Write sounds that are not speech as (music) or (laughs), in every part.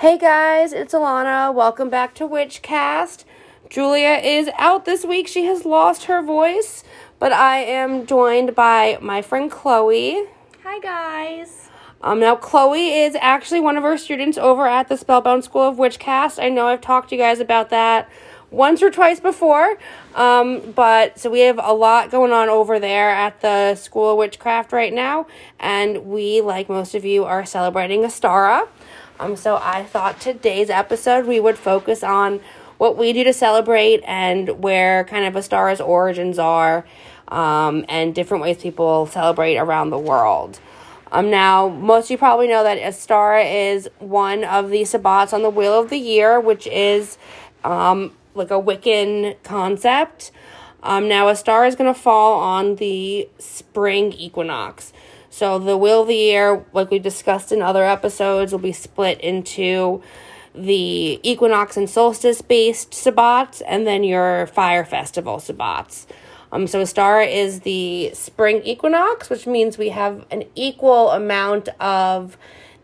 Hey guys, it's Alana. Welcome back to Witchcast. Julia is out this week. She has lost her voice, but I am joined by my friend Chloe. Hi guys. Um, now Chloe is actually one of our students over at the Spellbound School of Witchcast. I know I've talked to you guys about that once or twice before. Um, but so we have a lot going on over there at the School of Witchcraft right now, and we, like most of you, are celebrating Ostara. Um, so I thought today's episode we would focus on what we do to celebrate and where kind of Ostara's origins are, um, and different ways people celebrate around the world. Um, now, most of you probably know that Ostara is one of the Sabbats on the Wheel of the Year, which is um, like a Wiccan concept. Um, now, Ostara is going to fall on the spring equinox. So the wheel of the year, like we discussed in other episodes, will be split into the equinox and solstice based sabbats and then your fire festival sabbats. Um, so Ostara is the spring equinox, which means we have an equal amount of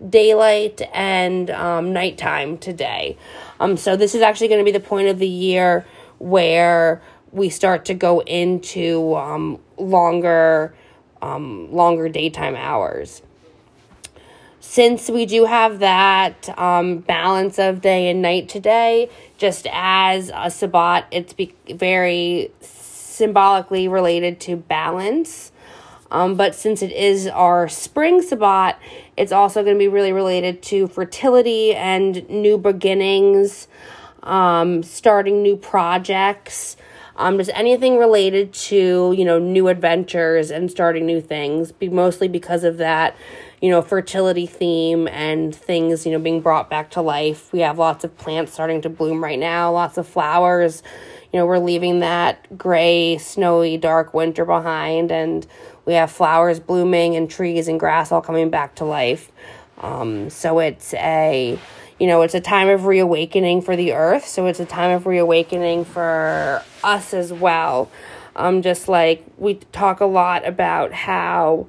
daylight and um, nighttime today. Um, so this is actually going to be the point of the year where we start to go into um, longer um, longer daytime hours. Since we do have that um, balance of day and night today, just as a Sabbat, it's be- very symbolically related to balance. Um, but since it is our spring Sabbat, it's also going to be really related to fertility and new beginnings, um, starting new projects, um, just anything related to you know new adventures and starting new things. Be mostly because of that, you know, fertility theme and things you know being brought back to life. We have lots of plants starting to bloom right now, lots of flowers. You know, we're leaving that gray, snowy, dark winter behind, and we have flowers blooming and trees and grass all coming back to life. Um, so it's a you know, it's a time of reawakening for the earth, so it's a time of reawakening for us as well. Um, just like we talk a lot about how,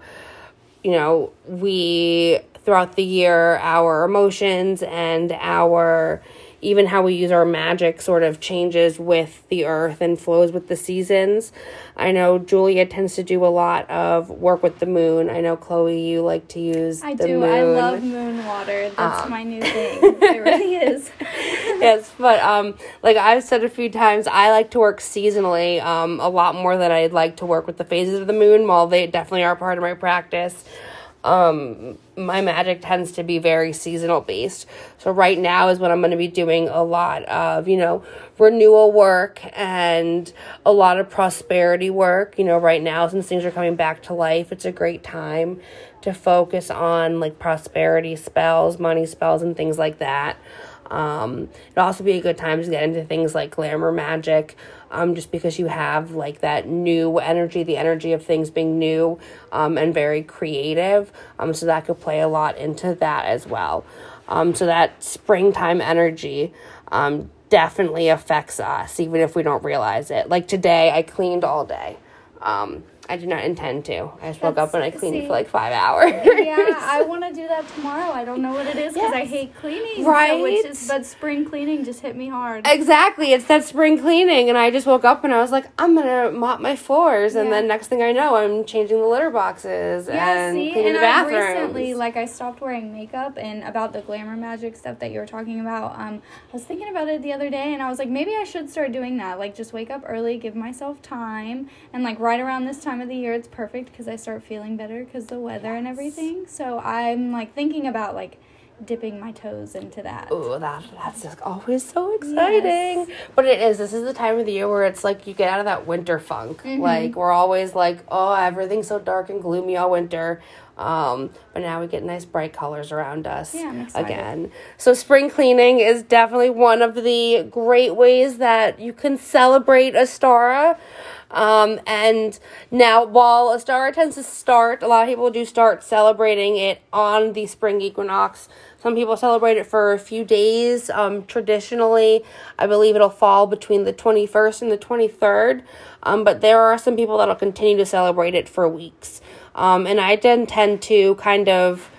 you know, we throughout the year, our emotions and our even how we use our magic sort of changes with the earth and flows with the seasons. I know Julia tends to do a lot of work with the moon. I know Chloe, you like to use I the do. moon. I love moon water. That's um. my new thing. (laughs) it really is. (laughs) yes, but um, like I've said a few times, I like to work seasonally um, a lot more than I'd like to work with the phases of the moon. While they definitely are part of my practice um, my magic tends to be very seasonal based. So right now is when I'm going to be doing a lot of, you know, renewal work and a lot of prosperity work. You know, right now since things are coming back to life, it's a great time to focus on like prosperity spells, money spells and things like that. Um, it'd also be a good time to get into things like glamour magic, um, just because you have like that new energy, the energy of things being new um, and very creative. Um, so that could play a lot into that as well. Um, so that springtime energy um, definitely affects us, even if we don't realize it. Like today, I cleaned all day. Um, I did not intend to. I just woke up and I cleaned see, for like five hours. yeah, I (laughs) want to do that tomorrow. I don't know what it is because yes. I hate cleaning. Right. Which is, but spring cleaning just hit me hard. Exactly. It's that spring cleaning. And I just woke up and I was like, I'm going to mop my floors. Yeah. And then next thing I know, I'm changing the litter boxes yeah, and see? cleaning and the bathrooms. I recently, like, I stopped wearing makeup and about the glamour magic stuff that you were talking about. Um, I was thinking about it the other day and I was like, maybe I should start doing that. Like, just wake up early, give myself time. And, like, right around this time of the year, it's perfect because I start feeling better because the weather yes. and everything. So I'm like thinking about like dipping my toes into that. Oh, that that's just always so exciting. Yes. But it is. This is the time of the year where it's like you get out of that winter funk. Mm-hmm. Like we're always like, oh, everything's so dark and gloomy all winter. Um, but now we get nice bright colors around us yeah, again. So spring cleaning is definitely one of the great ways that you can celebrate Ostara. Um, and now, while Ostara tends to start, a lot of people do start celebrating it on the spring equinox. Some people celebrate it for a few days. Um, traditionally, I believe it'll fall between the 21st and the 23rd. Um, but there are some people that'll continue to celebrate it for weeks. Um, and I then tend to kind of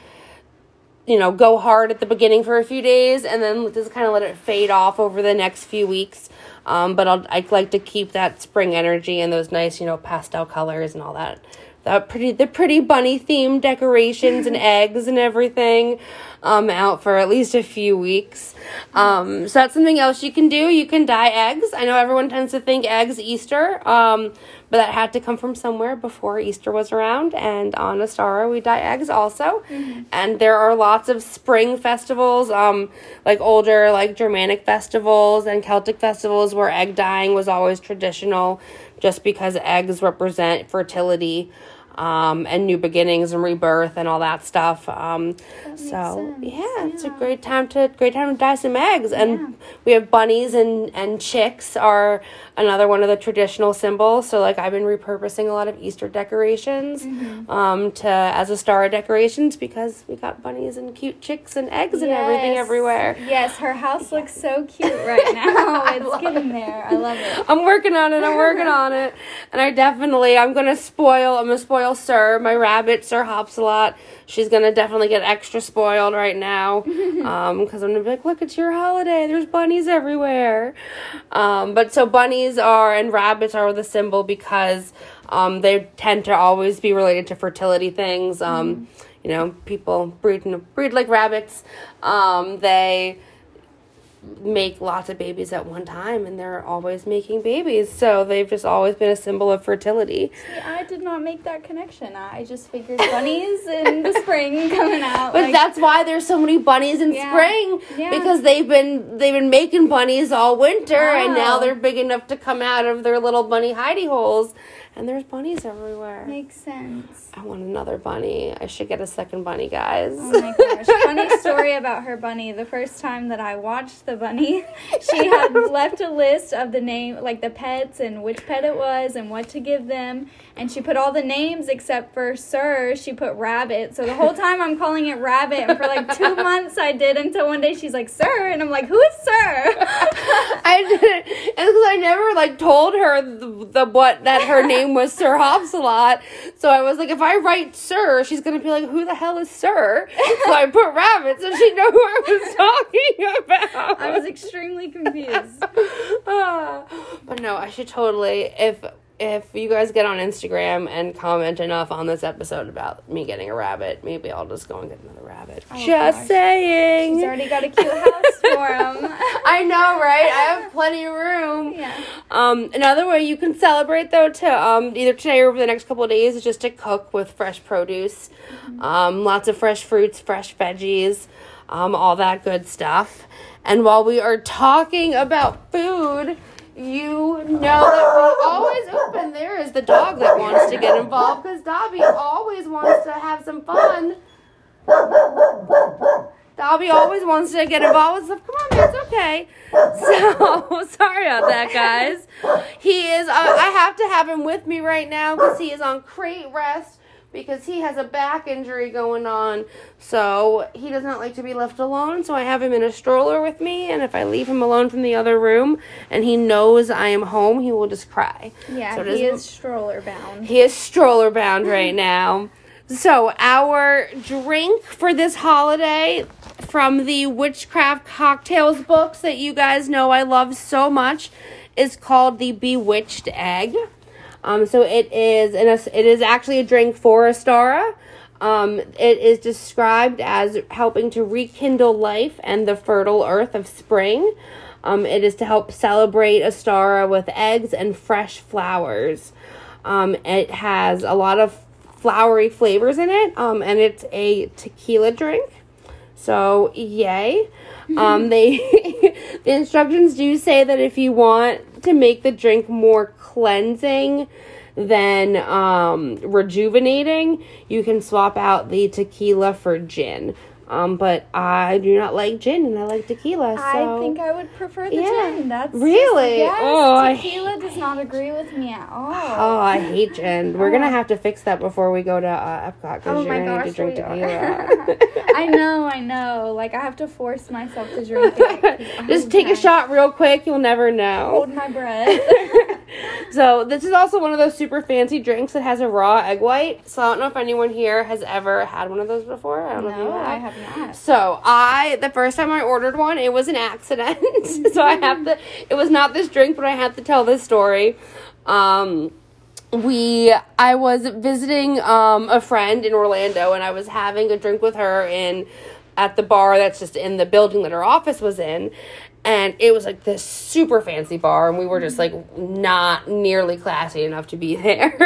you know, go hard at the beginning for a few days and then just kind of let it fade off over the next few weeks. Um, but I'll, I like to keep that spring energy and those nice, you know, pastel colors and all that. That pretty, the pretty bunny themed decorations and (laughs) eggs and everything, um, out for at least a few weeks. Um, so that's something else you can do. You can dye eggs. I know everyone tends to think eggs Easter. Um, but that had to come from somewhere before Easter was around. And on Ostara, we dye eggs also. Mm-hmm. And there are lots of spring festivals, um, like older, like Germanic festivals and Celtic festivals, where egg dyeing was always traditional, just because eggs represent fertility um, and new beginnings and rebirth and all that stuff. Um, that so yeah, yeah, it's a great time to great time to dye some eggs. And yeah. we have bunnies and and chicks are another one of the traditional symbols. So like I've been repurposing a lot of Easter decorations mm-hmm. um, to as Ostara decorations because we got bunnies and cute chicks and eggs yes. and everything everywhere. Yes, her house looks so (laughs) cute right now. it's getting it. there. I love it. I'm working on it. I'm working on it, and I definitely I'm gonna spoil. I'm gonna spoil Sir, my rabbit, Sir Hops a lot. She's gonna definitely get extra spoiled right now, (laughs) um, because I'm gonna be like, look, it's your holiday. There's bunnies everywhere. Um, but so bunnies are and rabbits are the symbol because um, they tend to always be related to fertility things. Um, mm-hmm. You know, people breed breed like rabbits. Um, they make lots of babies at one time and they're always making babies so they've just always been a symbol of fertility See, i did not make that connection i just figured bunnies in the spring (laughs) coming out but like, that's why there's so many bunnies in yeah, spring yeah. because they've been they've been making bunnies all winter oh. and now they're big enough to come out of their little bunny hidey holes and there's bunnies everywhere. Makes sense. I want another bunny. I should get a second bunny, guys. Oh my gosh. Funny story about her bunny. The first time that I watched the bunny, (laughs) she had left a list of the name, like the pets and which pet it was and what to give them. And she put all the names except for Sir. She put Rabbit. So the whole time I'm calling it Rabbit. And for like two months I did until one day she's like, Sir. And I'm like, who is Sir? (laughs) I didn't. And because I never like told her the, the what that her name name was Sir Hops a lot. So I was like, if I write Sir, she's gonna be like, who the hell is Sir? So I put Rabbit so she know who I was (laughs) talking about. I was extremely confused. uh, (laughs) but no, I should totally if if you guys get on Instagram and comment enough on this episode about me getting a rabbit, maybe I'll just go and get another rabbit. Oh, just gosh. saying. She's already got a cute house for (laughs) him. I know, right? I have plenty of room. Yeah. Um, another way you can celebrate though, to um, either today or over the next couple of days, is just to cook with fresh produce, mm-hmm. um, lots of fresh fruits, fresh veggies, um, all that good stuff. And while we are talking about food you know that we always open. There is the dog that wants to get involved because Dobby always wants to have some fun. Dobby always wants to get involved with stuff. Come on, man, it's okay. So (laughs) sorry about that, guys. He is. Uh, I have to have him with me right now because he is on crate rest because he has a back injury going on. So he does not like to be left alone. So I have him in a stroller with me. And if I leave him alone from the other room and he knows I am home, he will just cry. Yeah, so he is stroller bound. He is stroller bound right (laughs) now. So our drink for this holiday from the witchcraft cocktails books that you guys know I love so much is called the Bewitched Egg. Um, so it is an, it is actually a drink for Ostara. Um, it is described as helping to rekindle life and the fertile earth of spring. Um, it is to help celebrate Ostara with eggs and fresh flowers. Um, it has a lot of flowery flavors in it, um, and it's a tequila drink. So, yay. Um, (laughs) they (laughs) the instructions do say that if you want to make the drink more cleansing than um, rejuvenating, you can swap out the tequila for gin. Um, but I do not like gin and I like tequila. So. I think I would prefer the yeah. gin. That's really just, yes, oh, tequila does not agree with me at all. Oh, I hate gin. We're gonna have to fix that before we go to uh, Epcot because oh you're gonna gosh, to drink tequila. (laughs) I know, I know. Like I have to force myself to drink it. (laughs) just take a shot real quick. You'll never know. Hold my breath. (laughs) So this is also one of those super fancy drinks that has a raw egg white. So I don't know if anyone here has ever had one of those before. I don't know if you No, have. I have So I the first time I ordered one, it was an accident. (laughs) so I have to it was not this drink, but I have to tell this story. Um we I was visiting um a friend in Orlando and I was having a drink with her in at the bar that's just in the building that her office was in. And it was like this super fancy bar, and we were just like not nearly classy enough to be (laughs) there.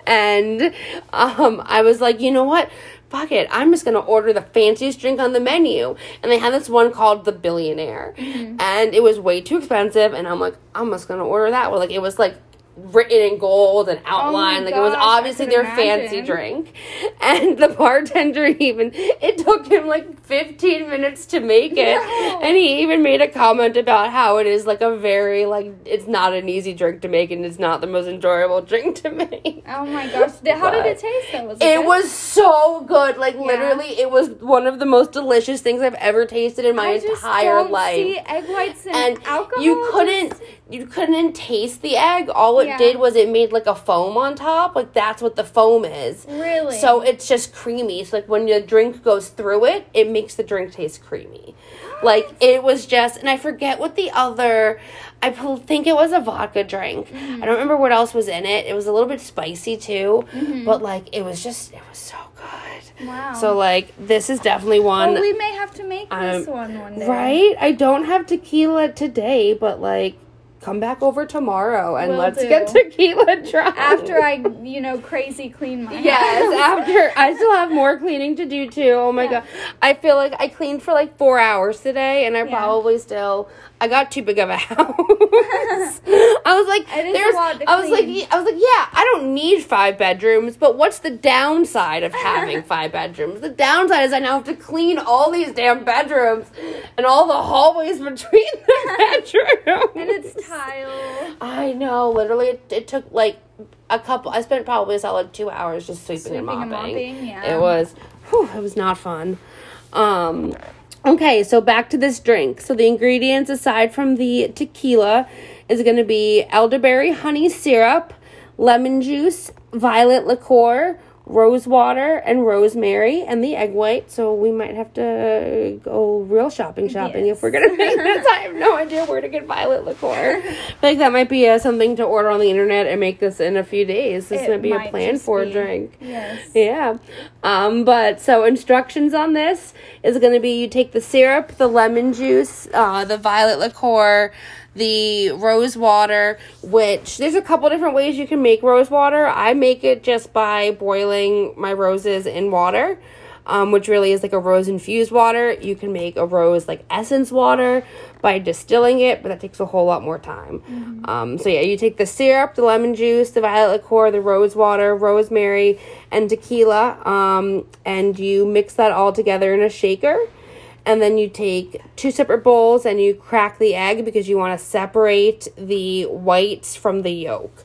(laughs) and um, I was like, you know what? Fuck it. I'm just to order the fanciest drink on the menu. And they had this one called the Billionaire. Mm-hmm. And it was way too expensive. And I'm like, I'm just to order that. Well, like, it was like written in gold and oh outlined. like, it was obviously their fancy drink. (laughs) And the bartender (laughs) even, it took him like 15 minutes to make it. No. And he even made a comment about how it is like a very, like, it's not an easy drink to make and it's not the most enjoyable (laughs) drink to make. Oh my gosh. How did it taste though? Was it, It good? was so good. Like literally, it was one of the most delicious things I've ever tasted in my entire life. See egg whites and, and alcohol. you couldn't, just- you couldn't taste the egg. All it Yeah. did was it made like a foam on top. Like that's what the foam is. Really? So it's just creamy. So like when the drink goes through it, it makes the drink taste creamy. Like it was just, and I forget what the other. I think it was a vodka drink. Mm-hmm. I don't remember what else was in it. It was a little bit spicy too, Mhm. but like it was just, it was so good. Wow. So like this is definitely one. Well, we may have to make this Um, one one day. Right? I don't have tequila today, but like come back over tomorrow and Will let's do. get (laughs) tequila drunk. After I, you know, crazy clean my Yes, after I still have more cleaning to do too. Oh my Yeah. god. I feel like I cleaned for like 4 hours today and I Yeah. probably still I got too big of a (laughs) house. (laughs) I was like It is a there's lot to I was like I was like yeah, I don't need 5 bedrooms, but what's the downside of having (laughs) 5 bedrooms? The downside is I now have to clean all these damn bedrooms and all the hallways between the bedrooms. and it's tile. I know. Literally, it, it took like a couple. I spent probably a solid two hours just sweeping, Sweeping and and mopping. mopping, yeah. It was. Whew, it was not fun. Um. Okay, so back to this drink. So the ingredients, aside from the tequila, is going to be elderberry honey syrup, lemon juice, violet liqueur, rose water, and rosemary, and the egg white. So we might have to go real shopping shopping Yes. if we're to make this. I have no idea where to get violet liqueur. (laughs) Like that might be uh, something to order on the internet and make this in a few days. This It might be a plan for a drink. Yes. Yeah. Um, but so instructions on this is going to be you take the syrup, the lemon juice, uh, the violet liqueur, the rose water, which there's a couple different ways you can make rose water. I make it just by boiling my roses in water. Um, which really is like a rose infused water. You can make a rose like essence water by distilling it, but that takes a whole lot more time. Um, so yeah, you take the syrup, the lemon juice, the violet liqueur, the rose water, rosemary, and tequila, um, and you mix that all together in a shaker. And then you take two separate bowls and you crack the egg because you want to separate the whites from the yolk.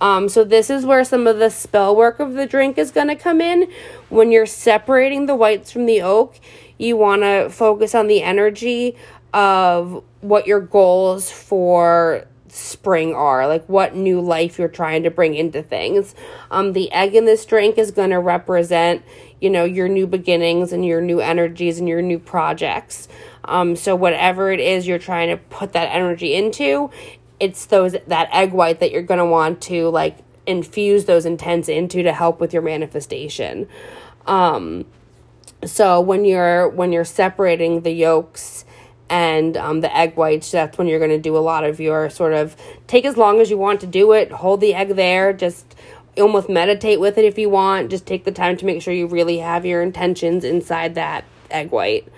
Um, so this is where some of the spell work of the drink is going to come in. When you're separating the whites from the oak, you want to focus on the energy of what your goals for spring are, like what new life you're trying to bring into things. Um, the egg in this drink is going to represent, you know, your new beginnings and your new energies and your new projects. Um, so whatever it is you're trying to put that energy into, it's those that egg white that you're going to want to like infuse those intents into to help with your manifestation. Um, so when you're when you're separating the yolks and um, the egg whites that's when you're going to do a lot of your sort of take as long as you want to do it hold the egg there just almost meditate with it if you want. Just take the time to make sure you really have your intentions inside that egg white.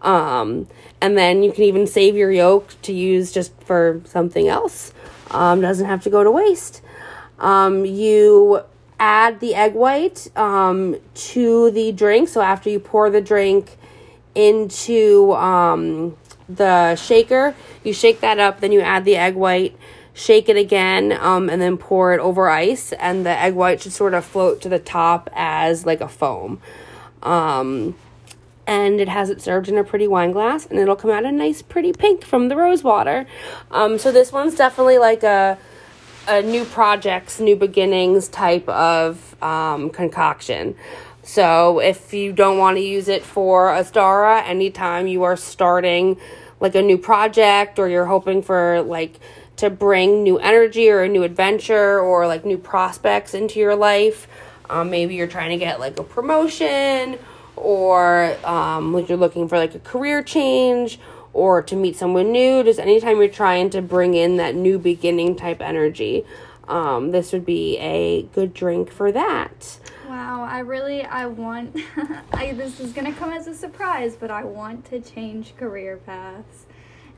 Um, and then you can even save your yolk to use just for something else. Um, doesn't have to go to waste. Um, you add the egg white um, to the drink. So after you pour the drink into um, the shaker, you shake that up, then you add the egg white, shake it again, um, and then pour it over ice. And the egg white should sort of float to the top as like a foam. Um, and it has it served in a pretty wine glass, and it'll come out a nice, pretty pink from the rose water. Um, so this one's definitely like a a new projects, new beginnings type of um, concoction. So if you don't want to use it for a Ostara, anytime you are starting like a new project or you're hoping for like to bring new energy or a new adventure or like new prospects into your life, um, maybe you're trying to get like a promotion or um, like you're looking for like a career change or to meet someone new. Just anytime you're trying to bring in that new beginning type energy, um, this would be a good drink for that. Wow, I really I want (laughs) I this is going to come as a surprise, but I want to change career paths.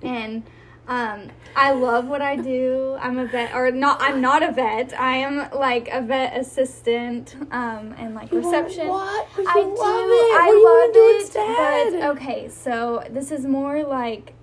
And um, I love what I do. I'm a vet, or not. I'm not a vet. I am like a vet assistant, um, and like reception. What? But I you do. it. I What do you wanna love it. But okay, so this is more like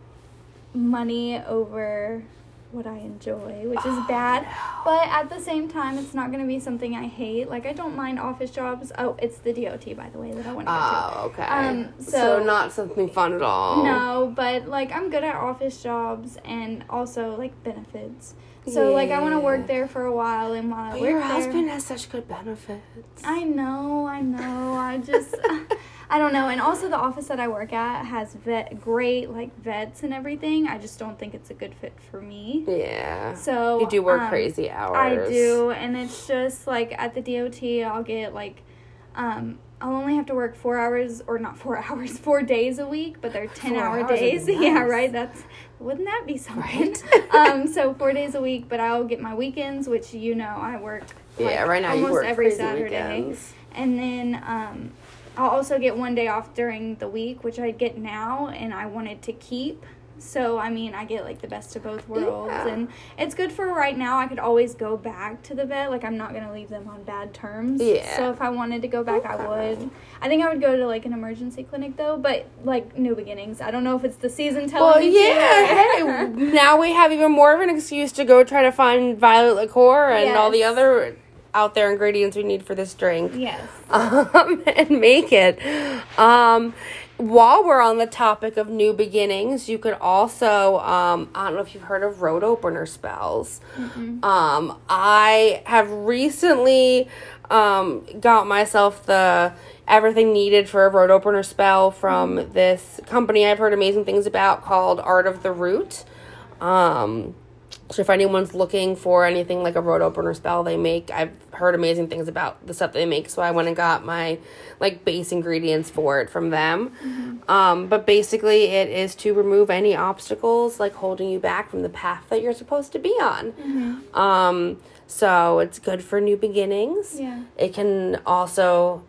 money over what I enjoy, which is bad. But at the same time, it's not going to be something I hate. Like I don't mind office jobs. Oh, it's the DOT, by the way, that I want to go to. Oh, okay. Um, so, so- not something fun at all. No, but like I'm good at office jobs and also like benefits. So like I want to work there for a while, and while I But work your there, husband has such good benefits. I know, I know. I just, (laughs) I don't know. And also, the office that I work at has vet great like vets and everything. I just don't think it's a good fit for me. yeah. So you do work um, crazy hours. I do, and it's just like at the DOT, I'll get like, um, I'll only have to work four hours or not four (laughs) hours, four days a week, but they're ten Four hour hours would be days. (laughs) yeah, right. That's wouldn't that be something? Right? (laughs) um, so four days a week, but I'll get my weekends, which you know I work. Yeah, right now you almost work every Saturday, weekends. and then um, I'll also get one day off during the week, which I get now, and I wanted to keep. So I mean, I get like the best of both worlds, Yeah. and it's good for right now. I could always go back to the vet. Like I'm not gonna leave them on bad terms. Yeah. So if I wanted to go back, I would. I think I would go to like an emergency clinic though, but like new beginnings. I don't know if it's the season telling Well, me yeah. Hey, (laughs) now we have even more of an excuse to go try to find violet liqueur and all the other out there ingredients we need for this drink. yes. (laughs) um, and make it. Um, while we're on the topic of new beginnings, you could also, um, I don't know if you've heard of road opener spells. Um, I have recently um, got myself the everything needed for a road opener spell from this company I've heard amazing things about called Art of the Root. Um, so if anyone's looking for anything like a road opener spell they make, I've heard amazing things about the stuff they make. So I went and got my like base ingredients for it from them. Um, but basically, it is to remove any obstacles like holding you back from the path that you're supposed to be on. Um, so it's good for new beginnings. Yeah. It can also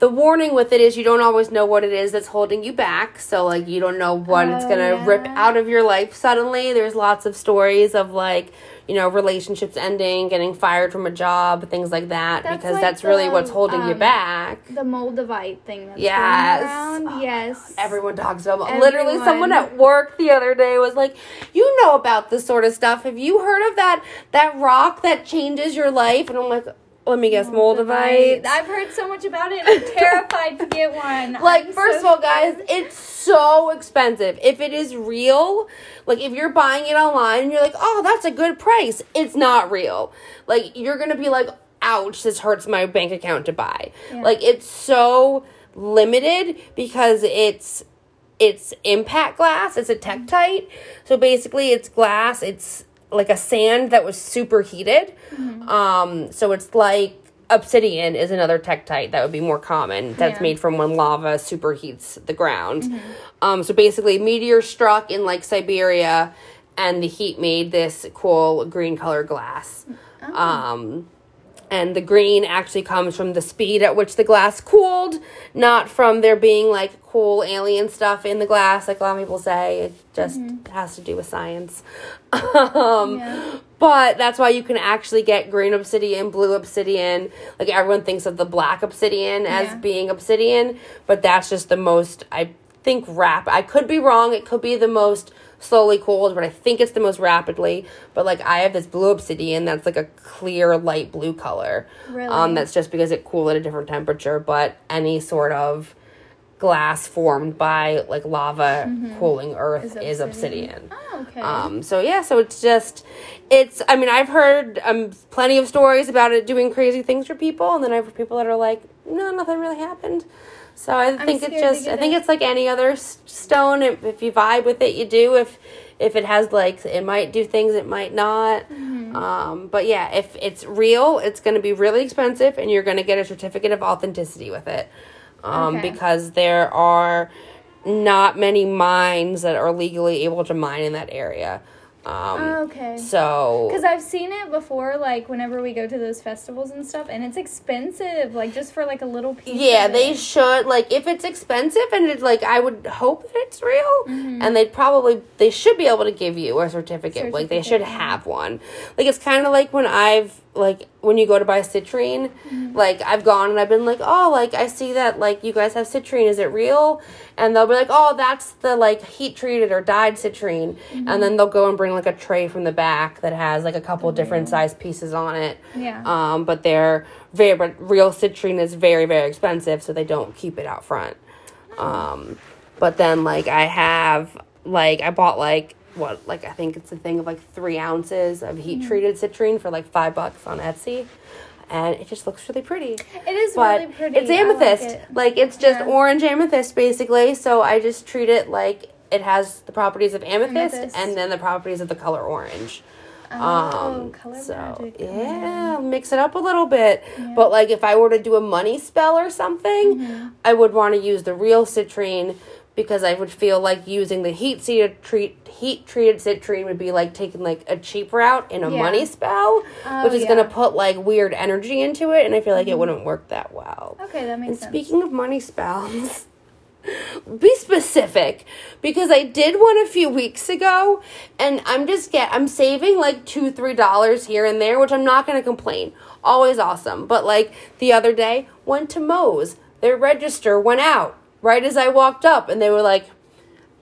the warning with it is you don't always know what it is that's holding you back. So like you don't know what it's Oh, gonna rip out of your life suddenly. There's lots of stories of like, you know, relationships ending, getting fired from a job, things like that. That's because like that's really what's holding you um, back. The Moldavite thing that's Yes. going Oh around. yes. Everyone talks about literally someone at work the other day was like, "You know about this sort of stuff. Have you heard of that that rock that changes your life?" And I'm like, "Let me guess, Moldavite." I've heard so much about it. I'm (laughs) terrified to get one. (laughs) Like, I'm first so of all, guys, it's so expensive. If it is real, like if you're buying it online and you're like, oh, that's a good price, it's not real. Like, you're gonna be like, ouch, this hurts my bank account to buy. Yeah. Like, it's so limited because it's it's impact glass, it's a Tektite. Mm-hmm. So basically it's glass, it's like a sand that was superheated. Um, so it's like obsidian is another Tektite that would be more common. That's Yeah. made from when lava superheats the ground. Um, so basically, meteor struck in like Siberia, and the heat made this cool green color glass. Um, and the green actually comes from the speed at which the glass cooled, not from there being like cool alien stuff in the glass, like a lot of people say. It just has to do with science. (laughs) um, Yeah. But that's why you can actually get green obsidian, blue obsidian. Like everyone thinks of the black obsidian as Yeah. being obsidian, but that's just the most, I think, rap. I could be wrong. It could be the most slowly cooled, but I think it's the most rapidly. But like I have this blue obsidian that's like a clear light blue color. Really? Um, that's just because it cooled at a different temperature. But any sort of glass formed by like lava cooling earth Is is obsidian. obsidian. Oh, okay. Um, so yeah, so it's just, it's. I mean, I've heard um plenty of stories about it doing crazy things for people, and then I've heard people that are like, no, nothing really happened. So I think it's just, I think it. it's like any other stone. If, if you vibe with it, you do. If if it has like, it might do things, it might not. Mm-hmm. Um, but yeah, if it's real, it's going to be really expensive, and you're going to get a certificate of authenticity with it, um, Okay. because there are not many mines that are legally able to mine in that area. Um, Oh, okay. so Because I've seen it before, like whenever we go to those festivals and stuff, and it's expensive, like just for like a little piece. yeah, they should like if it's expensive and it's like I would hope that it's real, Mm-hmm. and they'd probably they should be able to give you a certificate. Like they should have one. Like it's kind of like when I've like when you go to buy citrine, Mm-hmm. like I've gone and I've been like, oh, like I see that like you guys have citrine. Is it real? And they'll be like, oh, that's the like heat treated or dyed citrine, Mm-hmm. and then they'll go and bring like a tray from the back that has like a couple different size pieces on it. Yeah. Um, but they're very, but real citrine is very, very expensive, so they don't keep it out front. Um, but then like I have like I bought like what like I think it's a thing of like three ounces of heat treated citrine for like five bucks on Etsy. And it just looks really pretty. It is But really pretty. it's I like amethyst. it. Like, it's just Yeah. orange amethyst basically. So I just treat it like it has the properties of amethyst, Amethyst. and then the properties of the color orange. Oh, Um, color so magic. yeah, mix it up a little bit. But like if I were to do a money spell or something, Mm-hmm. I would want to use the real citrine because I would feel like using the heat treated treat heat treated citrine would be like taking like a cheap route in a Yeah. money spell, Oh, which is yeah. gonna put like weird energy into it, and I feel like it mm-hmm. wouldn't work that well. Okay, that And makes sense. speaking of money spells, (laughs) be specific because I did one a few weeks ago, and I'm just get I'm saving like two three dollars here and there, which I'm not gonna complain. Always awesome, but like the other day went to Moe's, their register went out right as I walked up, and they were like.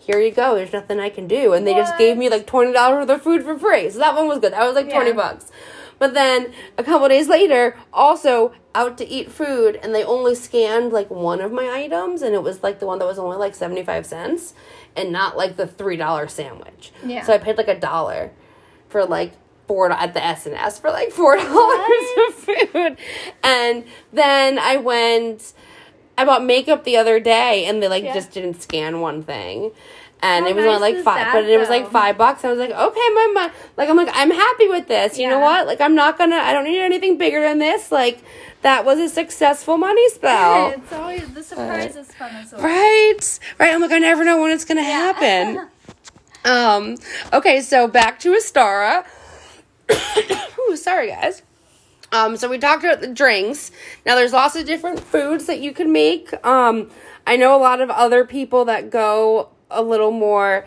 Here you go. There's nothing I can do, and they just gave me like twenty dollars worth of food for free. So that one was good. That was like twenty Yeah. bucks. But then a couple days later, also out to eat food, and they only scanned like one of my items, and it was like the one that was only like 75 cents and not like the $3 sandwich. Yeah. So I paid like a dollar for like four at the S&S for like $4 (laughs) of food. And then I went, I bought makeup the other day, and they like Yeah. just didn't scan one thing. And How it was only like five, that, but it was like five bucks. I was like, okay, my mom, like I'm like I'm happy with this. You know what? Like I'm not gonna. I don't need anything bigger than this. Like that was a successful money spell. it's always the surprise is fun as well. Right, right. I'm like, I never know when it's gonna happen. (laughs) um. Okay, so back to Ostara. (coughs) Ooh, sorry, guys. Um. So we talked about the drinks. Now, there's lots of different foods that you can make. Um. I know a lot of other people that go a little more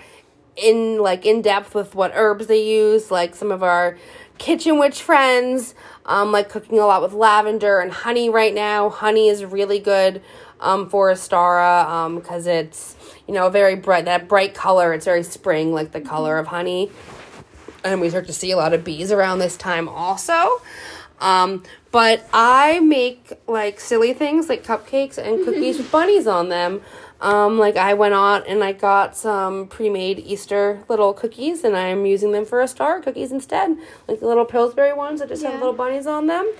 in like in depth with what herbs they use. Like some of our kitchen witch friends. Um, like cooking a lot with lavender and honey right now. Honey is really good um, for Ostara um, because it's you know a very bright that bright color. It's very spring like the color of honey, and we start to see a lot of bees around this time also. Um, but I make like silly things like cupcakes and cookies with bunnies on them. Um, like I went out and I got some pre-made Easter little cookies, and I'm using them for Ostara cookies instead, like the little Pillsbury ones that just have little bunnies on them.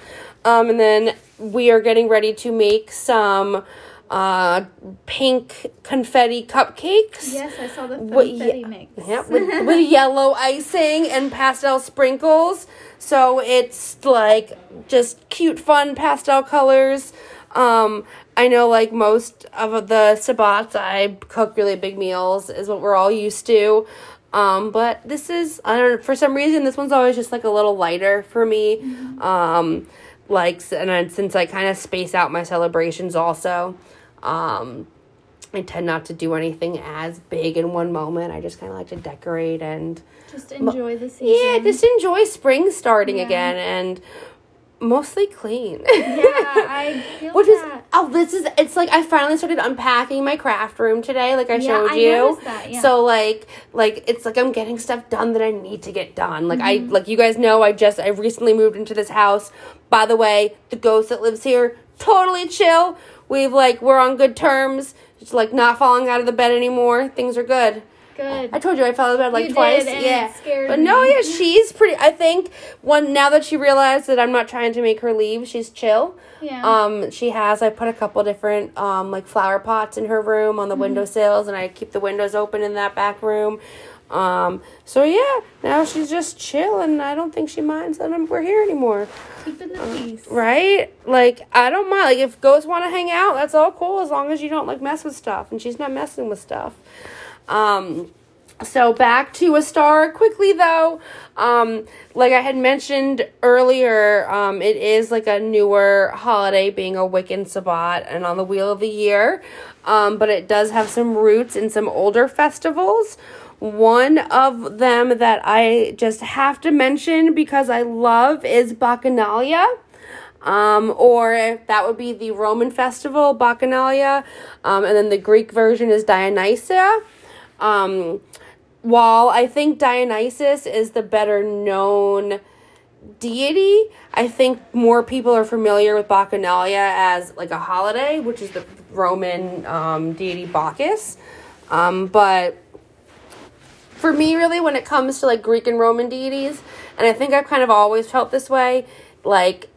Um, and then we are getting ready to make some uh, pink confetti cupcakes. Yes, I saw the confetti (laughs) yeah, mix. Yep, with, with yellow icing and pastel sprinkles. So it's like just cute, fun pastel colors. Um, I know like most of the Sabbats, I cook really big meals, is what we're all used to. Um, but this is, I don't know, for some reason, this one's always just like a little lighter for me. Um, like, and then since I kind of space out my celebrations also, um, I tend not to do anything as big in one moment. I just kind of like to decorate and Just enjoy the season. yeah, just enjoy spring starting Yeah. again and mostly clean. yeah, I (laughs) feel Which is oh, this is it's like I finally started unpacking my craft room today, like I Yeah, showed I you. noticed that, yeah. So like like it's like I'm getting stuff done that I need to get done. Like I Mm-hmm. like you guys know I just I recently moved into this house. By the way, the ghost that lives here totally chill. We've like we're on good terms. She's like not falling out of the bed anymore. Things are good. Good. I told you I fell out of bed like You twice. did, yeah. but no, yeah, she's pretty I think one now that she realized that I'm not trying to make her leave, she's chill. Yeah. Um she has I put a couple different um like flower pots in her room on the Mm-hmm. windowsills and I keep the windows open in that back room. Um so yeah, now she's just chill and I don't think she minds that I'm, we're here anymore. Keeping the peace. Right? Like I don't mind. Like if ghosts want to hang out, that's all cool as long as you don't like mess with stuff and she's not messing with stuff. Um so back to Ostara quickly though. Um like I had mentioned earlier, um it is like a newer holiday being a Wiccan Sabbat and on the wheel of the year. Um but it does have some roots in some older festivals. One of them that I just have to mention because I love is Bacchanalia. Um, or that would be the Roman festival, Bacchanalia. Um, and then the Greek version is Dionysia. Um, while I think Dionysus is the better known deity, I think more people are familiar with Bacchanalia as like a holiday, which is the Roman um, deity Bacchus. Um, but for me, really, when it comes to like Greek and Roman deities, and I think I've kind of always felt this way, like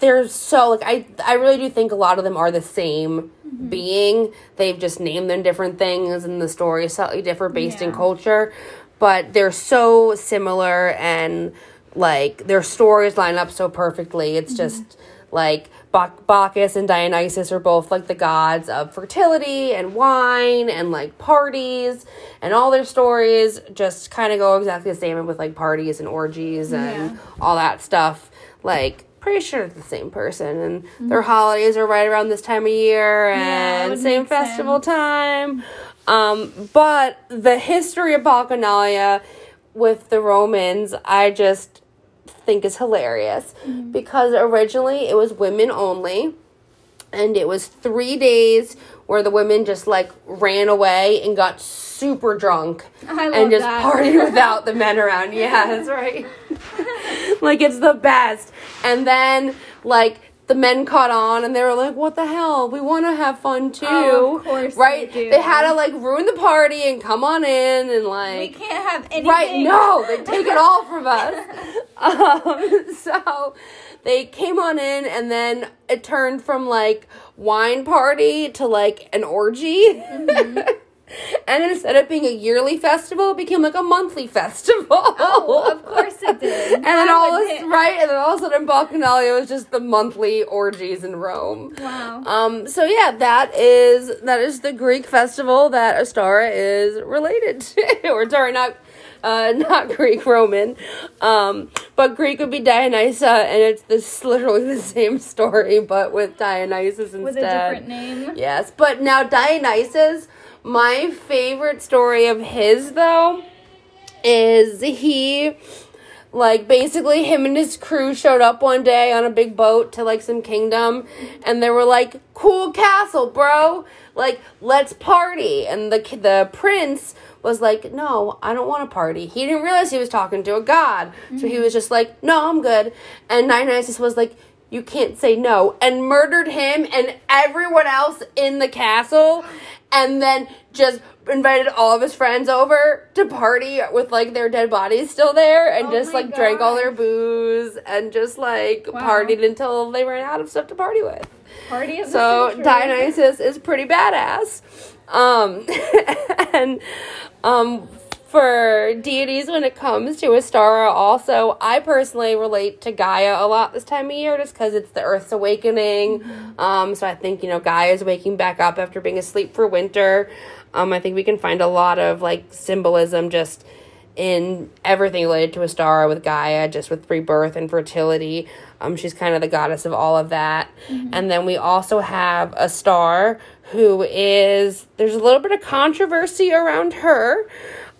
they're so like I I really do think a lot of them are the same mm-hmm. being. They've just named them different things, and the story is slightly different based in culture, but they're so similar and like their stories line up so perfectly. It's mm-hmm. just like Bac- Bacchus and Dionysus are both like the gods of fertility and wine and like parties, and all their stories just kind of go exactly the same with like parties and orgies and Yeah. all that stuff. Like, pretty sure it's the same person, and their holidays are right around this time of year Mm-hmm. Yeah, and same festival sense. time. Um, but the history of Bacchanalia with the Romans, I just think is hilarious Mm-hmm. because originally it was women only and it was three days where the women just like ran away and got super drunk and just that. partied (laughs) without the men around. (laughs) Yeah, that's right. (laughs) like it's the best. And then like the men caught on and they were like, "What the hell? We want to have fun too." Oh, of course they right? do. had to like ruin the party and come on in and like we can't have anything. Right, no, they take it all from (laughs) us. (laughs) Um, so they came on in, and then it turned from like wine party to like an orgy. Mm-hmm. (laughs) and instead of being a yearly festival, it became like a monthly festival. (laughs) Oh, of course it did. (laughs) And then all of a, it? right, and then all of a sudden, Bacchanalia was just the monthly orgies in Rome. Wow. Um, so yeah, that is that is the Greek festival that Ostara is related (laughs) to, or sorry, not uh, not Greek Roman, um, but Greek would be Dionysia, and it's this literally the same story, but with Dionysus instead. With a different name. Yes, but now Dionysus, my favorite story of his though is he like basically him and his crew showed up one day on a big boat to like some kingdom and they were like cool castle bro. Like let's party. And the the prince was like no i don't want to party. He didn't realize he was talking to a god. So he mm-hmm. was just like no i'm good. And dionysus was like you can't say no and murdered him and everyone else in the castle and then just invited all of his friends over to party with like their dead bodies still there and Oh just like drank all their booze and just like Wow. partied until they ran out of stuff to party with. Party the So. Dionysus is pretty badass. Um (laughs) and um for deities when it comes to Ostara also I personally relate to Gaia a lot this time of year just because it's the Earth's awakening. Um so I think, you know, Gaia is waking back up after being asleep for winter. Um I think we can find a lot of like symbolism just in everything related to Ostara with Gaia, just with rebirth and fertility. Um, she's kind of the goddess of all of that. And then we also have Ostara who is, there's a little bit of controversy around her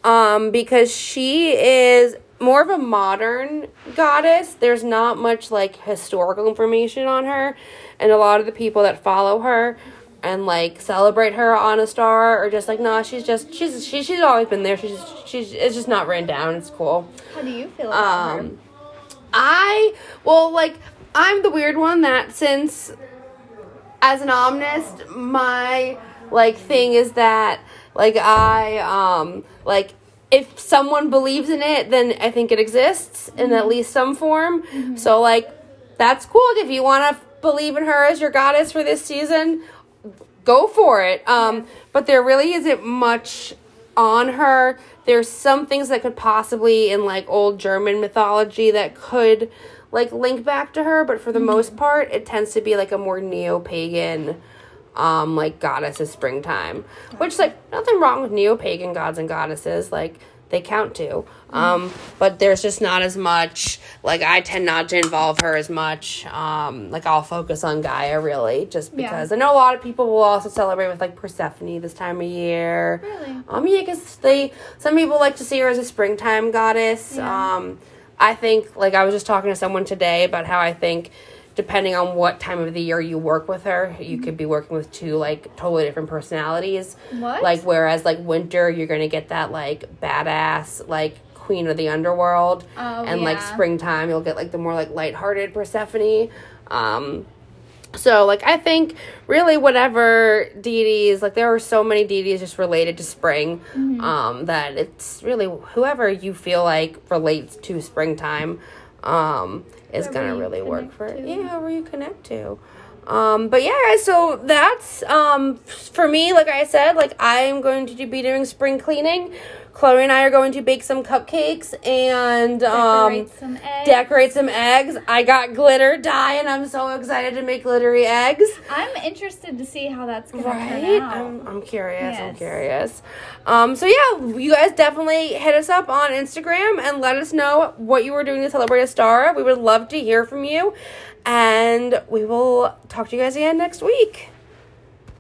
um, because she is more of a modern goddess. There's not much like historical information on her. And a lot of the people that follow her and like celebrate her on Ostara are just like, nah, she's just she's she, she's always been there. She's she's it's just not written down. It's cool. How do you feel about her? Um, I well, like I'm the weird one that since as an omnist, my like thing is that like I um like if someone believes in it, then I think it exists in at least some form. So like that's cool. If you want to believe in her as your goddess for this season, go for it. Um, but there really isn't much on her. There's some things that could possibly in like old German mythology that could like link back to her, but for the most part, it tends to be like a more neo pagan um like goddess of springtime which like nothing wrong with neo-pagan gods and goddesses like they count too um but there's just not as much like i tend not to involve her as much um like i'll focus on gaia really just Yeah. because i know a lot of people will also celebrate with like persephone this time of year Really? um yeah because they some people like to see her as a springtime goddess Yeah. um i think like i was just talking to someone today about how i think depending on what time of the year you work with her, you could be working with two like totally different personalities. What? Like whereas like winter you're gonna get that like badass like queen of the underworld. Oh, and like springtime you'll get like the more like lighthearted Persephone. Um so like I think really whatever deities like there are so many deities just related to spring Mm-hmm. um that it's really whoever you feel like relates to springtime um is gonna really work for to. Yeah, whoever you connect to. Um, but yeah, guys, so that's um for me. Like I said, like I'm going to be doing spring cleaning. Chloe and I are going to bake some cupcakes and um Decorate some eggs. decorate some eggs. I got glitter dye, and I'm so excited to make glittery eggs. I'm interested to see how that's gonna Right? turn out. I'm, I'm curious. I'm curious. Um, so yeah, you guys definitely hit us up on Instagram and let us know what you were doing to celebrate Ostara. We would love to hear from you. And we will talk to you guys again next week.